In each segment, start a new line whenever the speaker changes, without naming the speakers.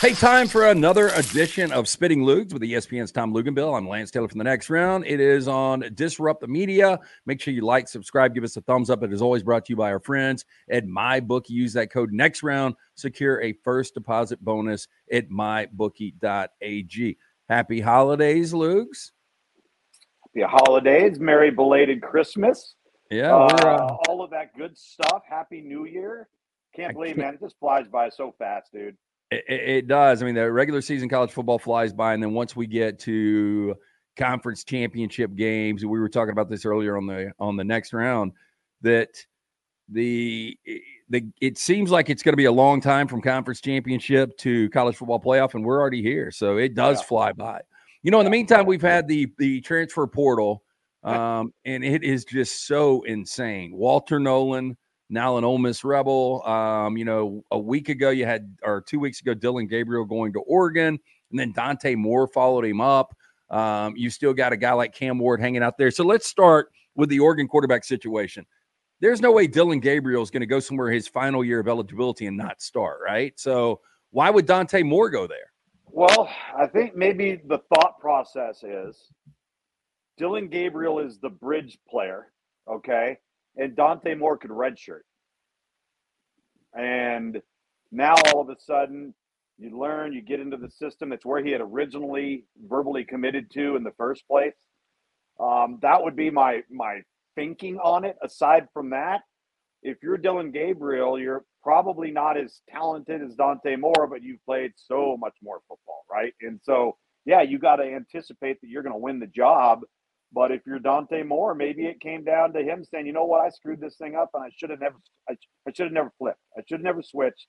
Hey, time for another edition of Spittin' Loogs with ESPN's Tom Luginbill. I'm Lance Taylor from the next round. It is on Disrupt the Media. Make sure you like, subscribe, give us a thumbs up. It is always brought to you by our friends at MyBookie. Use that code next round. Secure a first deposit bonus at mybookie.ag. Happy holidays, Lugs.
Happy holidays. Merry belated Christmas.
Yeah,
Uh,
uh,
all of that good stuff. Happy New Year. Can't believe, man, it just flies by so fast, dude.
It, it- it does. I mean, the regular season college football flies by, and then once we get to conference championship games, we were talking about this earlier on the on the next round. That the the it seems like it's going to be a long time from conference championship to college football playoff, and we're already here. So it does
Yeah.
fly by. You know, in the meantime, we've had the the transfer portal, um, and it is just so insane. Walter Nolen now an Ole Miss Rebel. Um, you know, a week ago you had, or two weeks ago, Dillon Gabriel going to Oregon, and then Dante Moore followed him up. Um, you still got a guy like Cam Ward hanging out there. So let's start with the Oregon quarterback situation. There's no way Dillon Gabriel is going to go somewhere his final year of eligibility and not start, right? So why would Dante Moore go there?
Well, I think maybe the thought process is Dillon Gabriel is the bridge player, okay? And Dante Moore could redshirt. And now all of a sudden, you learn, you get into the system. It's where he had originally verbally committed to in the first place. Um, that would be my my thinking on it. Aside from that, if you're Dillon Gabriel, you're probably not as talented as Dante Moore, but you've played so much more football, right? And so, yeah, you got to anticipate that you're going to win the job. But if you're Dante Moore, maybe it came down to him saying, "You know what? I screwed this thing up, and I should have never, I, I should have never flipped. I should have never switched."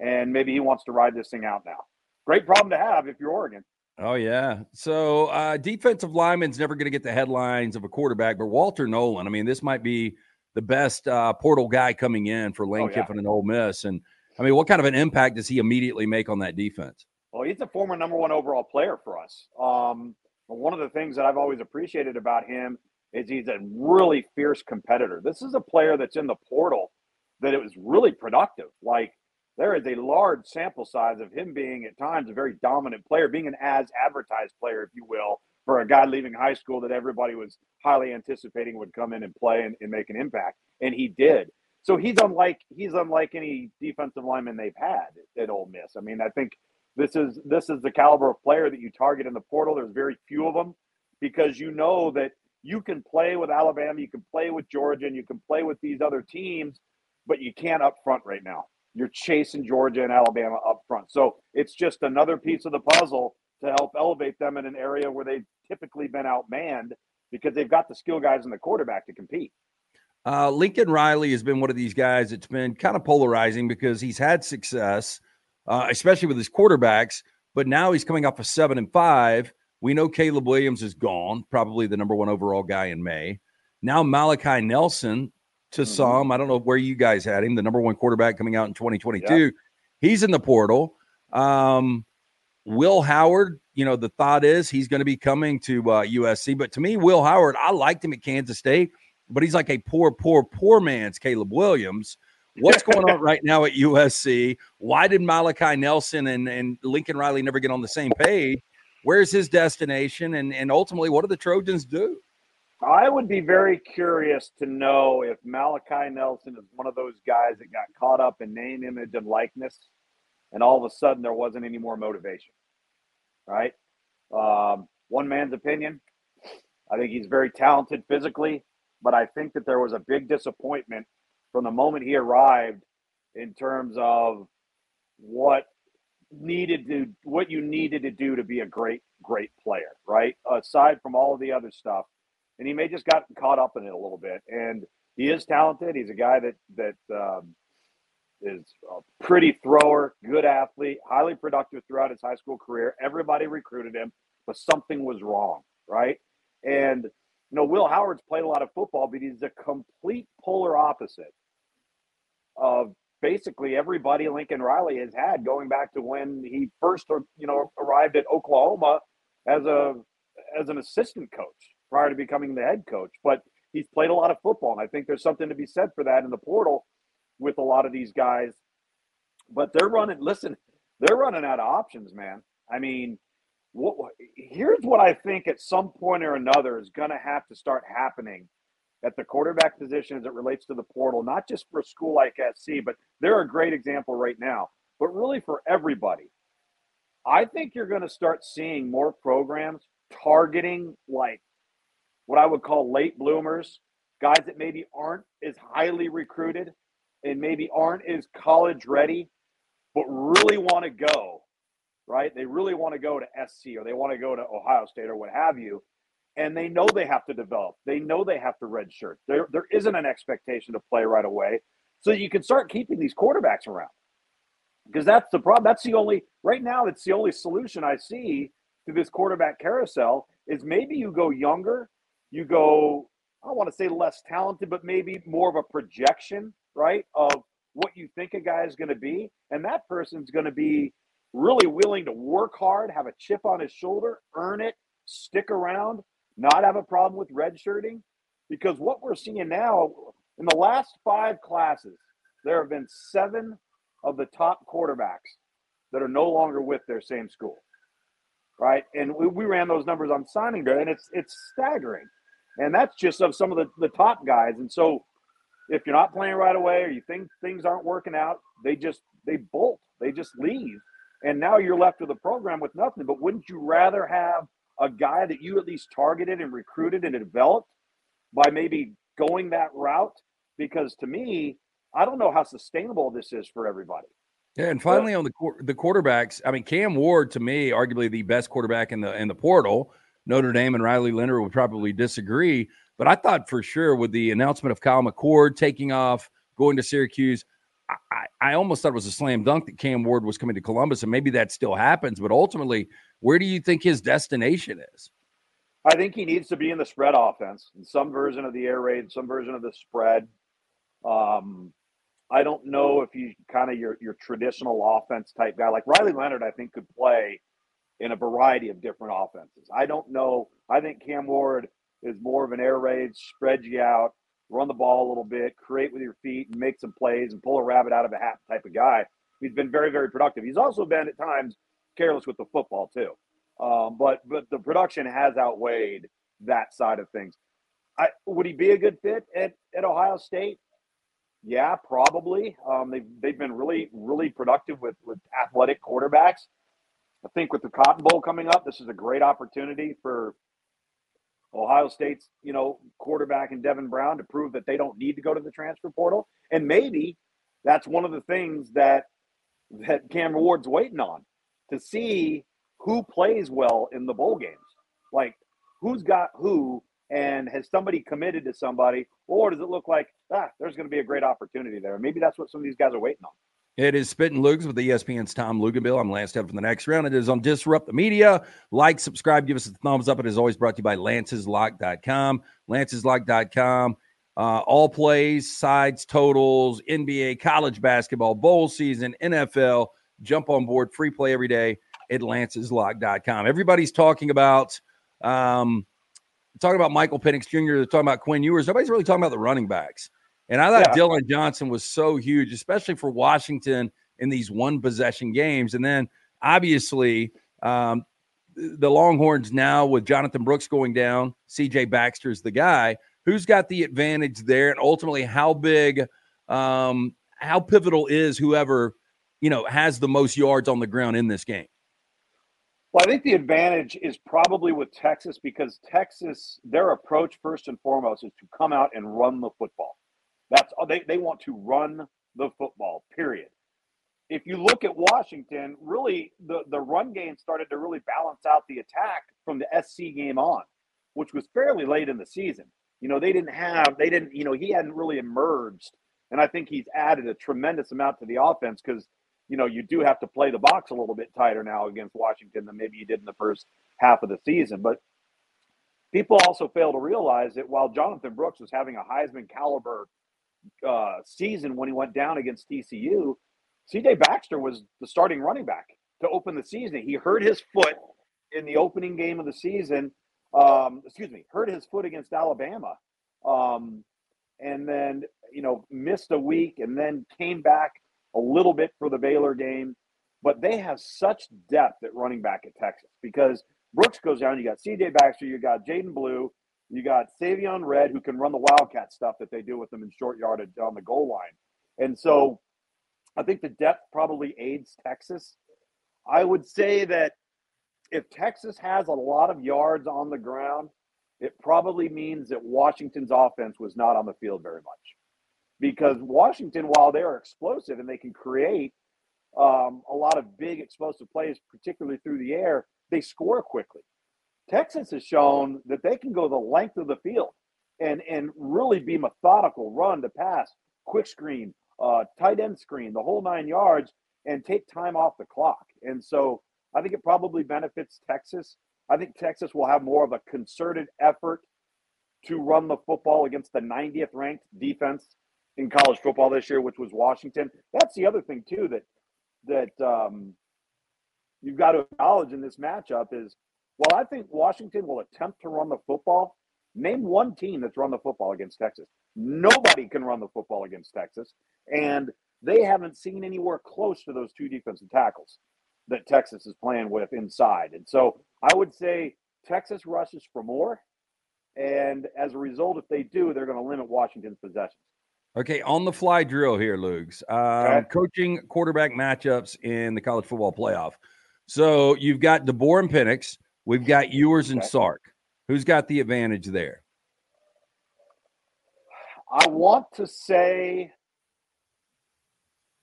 And maybe he wants to ride this thing out now. Great problem to have if you're Oregon.
Oh yeah. So uh defensive lineman's never going to get the headlines of a quarterback, but Walter Nolen, I mean, this might be the best uh portal guy coming in for Lane
Oh, yeah.
Kiffin and Ole Miss. And I mean, what kind of an impact does he immediately make on that defense?
Well, he's a former number one overall player for us. Um, one of the things that I've always appreciated about him is he's a really fierce competitor. This is a player that's in the portal that it was really productive. Like there is a large sample size of him being at times a very dominant player, being an as advertised player, if you will, for a guy leaving high school that everybody was highly anticipating would come in and play and, and make an impact. And he did. So he's unlike he's unlike any defensive lineman they've had at Ole Miss. I mean, I think this is this is the caliber of player that you target in the portal. There's very few of them because you know that you can play with Alabama, you can play with Georgia, and you can play with these other teams, but you can't up front right now. You're chasing Georgia and Alabama up front. So it's just another piece of the puzzle to help elevate them in an area where they've typically been outmanned because they've got the skill guys and the quarterback to compete.
Uh Lincoln Riley has been one of these guys that's been kind of polarizing because he's had success, uh, especially with his quarterbacks, but now he's coming off a seven and five. We know Caleb Williams is gone, probably the number one overall guy in May. Now Malachi Nelson to
Mhm.
some. I don't know where you guys had him, the number one quarterback coming out in 2022. He's in the portal. Um, Will Howard, you know, the thought is he's going to be coming to uh, USC. But to me, Will Howard, I liked him at Kansas State, but he's like a poor, poor, poor man's Caleb Williams. What's going on right now at USC? Why did Malachi Nelson and, and Lincoln Riley never get on the same page? Where's his destination? And, and ultimately, what do the Trojans do?
I would be very curious to know if Malachi Nelson is one of those guys that got caught up in name, image, and likeness, and all of a sudden there wasn't any more motivation. Right? Um, one man's opinion. I think he's very talented physically, but I think that there was a big disappointment from the moment he arrived in terms of what needed to what you needed to do to be a great great player right aside from all of the other stuff and he may just got caught up in it a little bit. And he is talented. He's a guy that that um, is a pretty thrower, good athlete, highly productive throughout his high school career. Everybody recruited him, but something was wrong, right? And you know, Will Howard's played a lot of football, but he's a complete polar opposite of basically everybody Lincoln Riley has had going back to when he first, uh, you know, arrived at Oklahoma as a as an assistant coach prior to becoming the head coach. But he's played a lot of football, and I think there's something to be said for that in the portal with a lot of these guys. But they're running. Listen, they're running out of options, man. I mean, what, here's what I think at some point or another is going to have to start happening at the quarterback position as it relates to the portal, not just for a school like SC, but they're a great example right now, but really for everybody. I think you're going to start seeing more programs targeting like what I would call late bloomers, guys that maybe aren't as highly recruited and maybe aren't as college ready, but really want to go, right? They really want to go to SC or they want to go to Ohio State or what have you. And they know they have to develop. They know they have to redshirt. There, there isn't an expectation to play right away. So you can start keeping these quarterbacks around. Because that's the problem. That's the only right now, it's the only solution I see to this quarterback carousel is maybe you go younger, you go, I don't want to say less talented, but maybe more of a projection, right? Of what you think a guy is going to be. And that person's going to be really willing to work hard, have a chip on his shoulder, earn it, stick around, not have a problem with redshirting. Because what we're seeing now, in the last five classes, there have been seven of the top quarterbacks that are no longer with their same school. Right. And we, we ran those numbers on signing day, and it's it's staggering. And that's just of some of the, the top guys. And so if you're not playing right away or you think things aren't working out, they just they bolt. They just leave. And now you're left with a program with nothing. But wouldn't you rather have a guy that you at least targeted and recruited and developed by maybe going that route? Because to me, I don't know how sustainable this is for everybody.
Yeah, and finally on the the quarterbacks, I mean Cam Ward to me, arguably the best quarterback in the in the portal. Notre Dame and Riley Leonard would probably disagree, but I thought for sure with the announcement of Kyle McCord taking off, going to Syracuse, I, I almost thought it was a slam dunk that Cam Ward was coming to Columbus, and maybe that still happens. But ultimately, where do you think his destination is?
I think he needs to be in the spread offense, in some version of the air raid, some version of the spread. Um, I don't know if he's kind of your your traditional offense type guy. Like Riley Leonard, I think could play in a variety of different offenses. I don't know. I think Cam Ward is more of an air raid, spread you out, run the ball a little bit, create with your feet, and make some plays and pull a rabbit out of a hat type of guy. He's been very, very productive. He's also been at times careless with the football too. Um, but but the production has outweighed that side of things. I, would he be a good fit at, at Ohio State? Yeah, probably. Um, they've they've been really really productive with with athletic quarterbacks. I think with the Cotton Bowl coming up, this is a great opportunity for Ohio State's you know quarterback and Devin Brown to prove that they don't need to go to the transfer portal, and maybe that's one of the things that that Cam Ward's waiting on to see who plays well in the bowl games. Like who's got who and has somebody committed to somebody, or does it look like ah, there's going to be a great opportunity there? Maybe that's what some of these guys are waiting on.
It is Spittin' Loogs with the ESPN's Tom Luginbill. I'm Lance Ted from the next round. It is on Disrupt the Media. Like, subscribe, give us a thumbs up. It is always brought to you by Lance'sLock.com. Lance'sLock.com. Uh, all plays, sides, totals, NBA, college basketball, bowl season, NFL. Jump on board, free play every day at Lance'sLock.com. Everybody's talking about um, talking about Michael Penix Jr. They're talking about Quinn Ewers. Nobody's really talking about the running backs. And I thought yeah. Dillon Johnson was so huge, especially for Washington in these one possession games. And then obviously, um, the Longhorns now with Jonathan Brooks going down, CJ Baxter's the guy who's got the advantage there, and ultimately how big, um, how pivotal is whoever you know has the most yards on the ground in this game.
Well, I think the advantage is probably with Texas because Texas, their approach first and foremost is to come out and run the football. That's they, they want to run the football, period. If you look at Washington, really the, the run game started to really balance out the attack from the SC game on, which was fairly late in the season. You know, they didn't have, they didn't, you know, he hadn't really emerged. And I think he's added a tremendous amount to the offense because you know, you do have to play the box a little bit tighter now against Washington than maybe you did in the first half of the season. But people also fail to realize that while Jonathan Brooks was having a Heisman caliber uh, season when he went down against TCU, CJ Baxter was the starting running back to open the season. He hurt his foot in the opening game of the season. Um, excuse me, hurt his foot against Alabama um, and then you know missed a week, and then came back a little bit for the Baylor game. But they have such depth at running back at Texas because Brooks goes down. You got C.J. Baxter, you got Jaydon Blue, you got Savion Red, who can run the Wildcat stuff that they do with them in short yardage on the goal line. And so I think the depth probably aids Texas. I would say that if Texas has a lot of yards on the ground, it probably means that Washington's offense was not on the field very much. Because Washington, while they're explosive and they can create um, a lot of big explosive plays, particularly through the air, they score quickly. Texas has shown that they can go the length of the field and and really be methodical, run to pass, quick screen, uh, tight end screen, the whole nine yards, and take time off the clock. And so I think it probably benefits Texas. I think Texas will have more of a concerted effort to run the football against the 90th ranked defense in college football this year, which was Washington. That's the other thing too that that um, you've got to acknowledge in this matchup is while I think Washington will attempt to run the football, name one team that's run the football against Texas. Nobody can run the football against Texas, and they haven't seen anywhere close to those two defensive tackles that Texas is playing with inside. And so I would say Texas rushes for more. And as a result, if they do, they're going to limit Washington's possessions.
Okay, on the fly drill here, Lugs. Um, okay. Coaching quarterback matchups in the college football playoff. So you've got DeBoer and Penix. We've got Ewers and Sark. Who's got the advantage there?
I want to say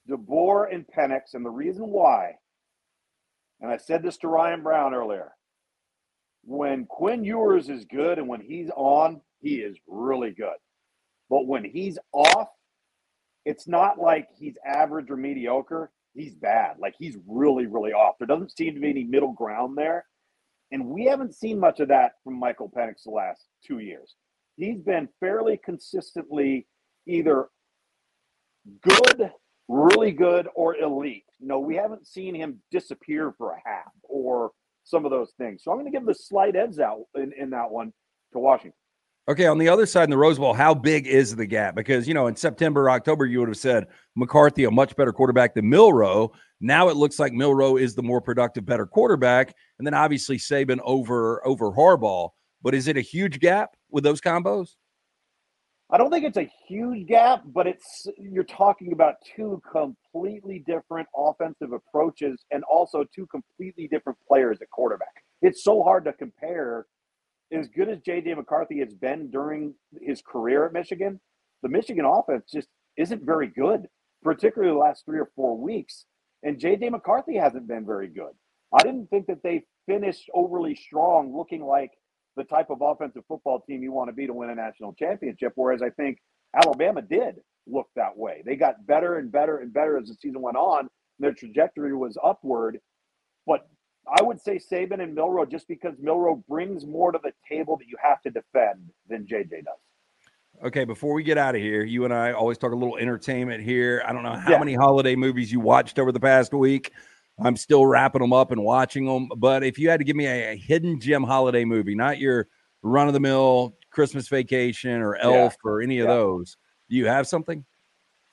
DeBoer and Penix, and the reason why, and I said this to Ryan Brown earlier, when Quinn Ewers is good and when he's on, he is really good. But when he's off, it's not like he's average or mediocre. He's bad. Like he's really, really off. There doesn't seem to be any middle ground there. And we haven't seen much of that from Michael Penix the last two years. He's been fairly consistently either good, really good, or elite. No, we haven't seen him disappear for a half or some of those things. So I'm going to give the slight edge out in, in that one to Washington.
Okay, on the other side in the Rose Bowl, how big is the gap? Because you know, in September, October, you would have said McCarthy a much better quarterback than Milroe. Now it looks like Milroe is the more productive, better quarterback, and then obviously Saban over over Harbaugh. But is it a huge gap with those combos?
I don't think it's a huge gap, but it's you're talking about two completely different offensive approaches and also two completely different players at quarterback. It's so hard to compare as good as JJ McCarthy has been during his career at Michigan, the Michigan offense just isn't very good, particularly the last three or four weeks. And JJ McCarthy hasn't been very good. I didn't think that they finished overly strong, looking like the type of offensive football team you want to be to win a national championship. Whereas I think Alabama did look that way. They got better and better and better as the season went on. Their trajectory was upward. But I would say Saban and Milroe just because Milroe brings more to the table that you have to defend than JJ does.
Okay, before we get out of here, you and I always talk a little entertainment here. I don't know how yeah. many holiday movies you watched over the past week. I'm still wrapping them up and watching them. But if you had to give me a, a hidden gem holiday movie, not your run of the mill Christmas Vacation or Elf yeah. or any of yeah. those, do you have something?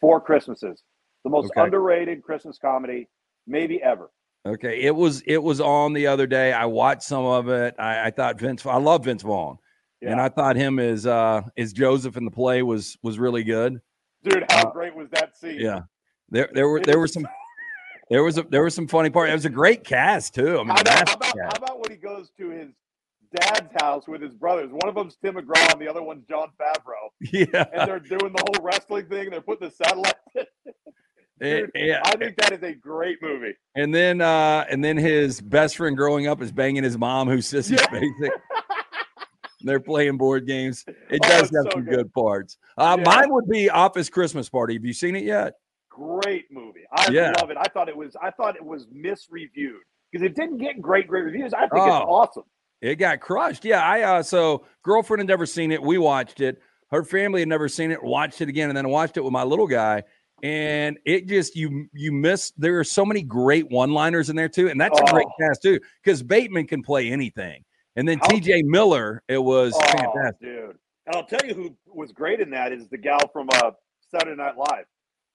Four Christmases, the most okay. underrated Christmas comedy maybe ever.
Okay, it was it was on the other day. I watched some of it. I, I thought Vince. I love Vince Vaughn, yeah. and I thought him as uh as Joseph in the play was was really good.
Dude, how uh, great was that scene?
Yeah, there there were there were some there was a there was some funny part. It was a great cast too. I mean,
how, about, how, about, how about when he goes to his dad's house with his brothers? One of them's Tim McGraw, and the other one's Jon Favreau.
Yeah,
and they're doing the whole wrestling thing. They're putting the satellite. Dude, yeah, I think that is a great movie.
And then, uh, and then his best friend growing up is banging his mom, who's sissy yeah. Spacek. They're playing board games. It oh, does have so some good, good parts. Uh, yeah. Mine would be Office Christmas Party. Have you seen it yet?
Great movie. I yeah. love it. I thought it was. I thought it was misreviewed because it didn't get great, great reviews. I think oh, it's awesome.
It got crushed. Yeah, I uh, so girlfriend had never seen it. We watched it. Her family had never seen it. Watched it again, and then watched it with my little guy and it just you you miss there are so many great one liners in there too and that's oh. a great oh. cast too because bateman can play anything and then tj miller it was oh, fantastic
dude And I'll tell you who was great in that is the gal from uh, Saturday Night Live,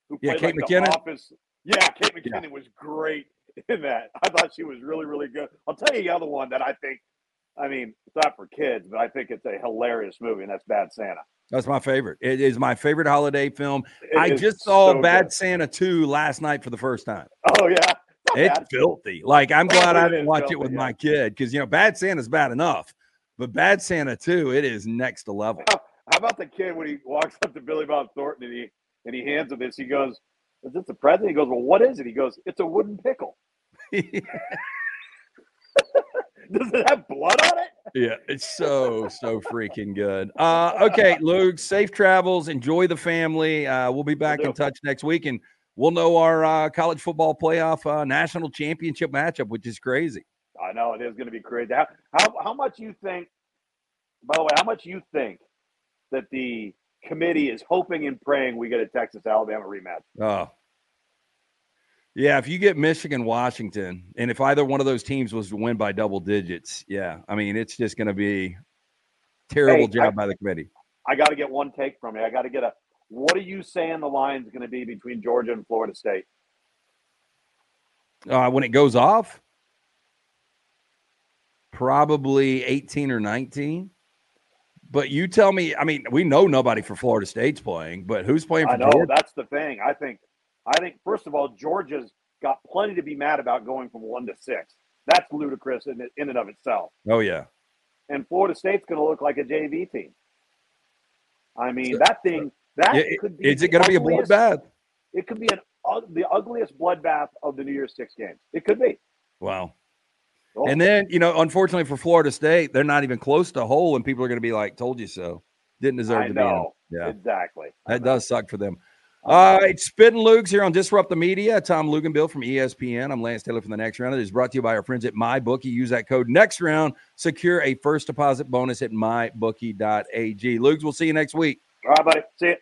who
Yeah,
played
Kate
like the office. Yeah, Kate McKinnon was great in that. I thought she was really, really good. I'll tell you the other one that I think. I mean, it's not for kids, but I think it's a hilarious movie, and that's Bad Santa.
That's my favorite. It is my favorite holiday film.
It
I just saw
so
Bad
good.
Santa 2 last night for the first time.
Oh yeah,
It's
bad.
filthy. Like I'm glad I didn't watch it with
yeah.
my kid because you know Bad Santa's bad enough, but Bad Santa 2, it is next to level.
How about the kid when he walks up to Billy Bob Thornton and he and he hands him this? He goes, "Is this a present?" He goes, "Well, what is it?" He goes, "It's a wooden pickle." Does it have blood on it?
Yeah, it's so so freaking good. Uh, okay, Luke, safe travels. Enjoy the family. Uh, we'll be back in touch next week, and we'll know our uh, college football playoff uh, national championship matchup, which is crazy.
I know it is going to be crazy. How, how how much you think? By the way, how much you think that the committee is hoping and praying we get a Texas Alabama rematch?
Oh, yeah. If you get Michigan, Washington, and if either one of those teams was to win by double digits, yeah, I mean, it's just going to be terrible
Hey,
job
I-
by the committee.
I got to get one take from you. I got to get a. What are you saying the line's going to be between Georgia and Florida State?
Uh, when it goes off, probably 18 or 19. But you tell me, I mean, we know nobody for Florida State's playing, but who's playing for
I know
Georgia?
that's the thing. I think, I think first of all, Georgia's got plenty to be mad about going from one to six. That's ludicrous in, in and of itself.
Oh, yeah.
And Florida State's going to look like a JV team. I mean,
So-
that thing that
Yeah,
could be.
Is it going to be a bloodbath?
It could be an ug- the ugliest bloodbath of the New Year's Six games. It could be.
Wow.
Oh,
And then, you know, unfortunately for Florida State, they're not even close to whole, and people are going to be like, told you so. Didn't deserve
I
to be in.
know
Yeah.
exactly.
That
know.
does suck for them. All right, Spittin' Loogs here on Disrupt the Media. Tom Luginbill from ESPN. I'm Lance Taylor from the next round. It is brought to you by our friends at MyBookie. Use that code next round. Secure a first deposit bonus at mybookie.ag. Lugs, we'll see you next week.
All right, buddy. See you.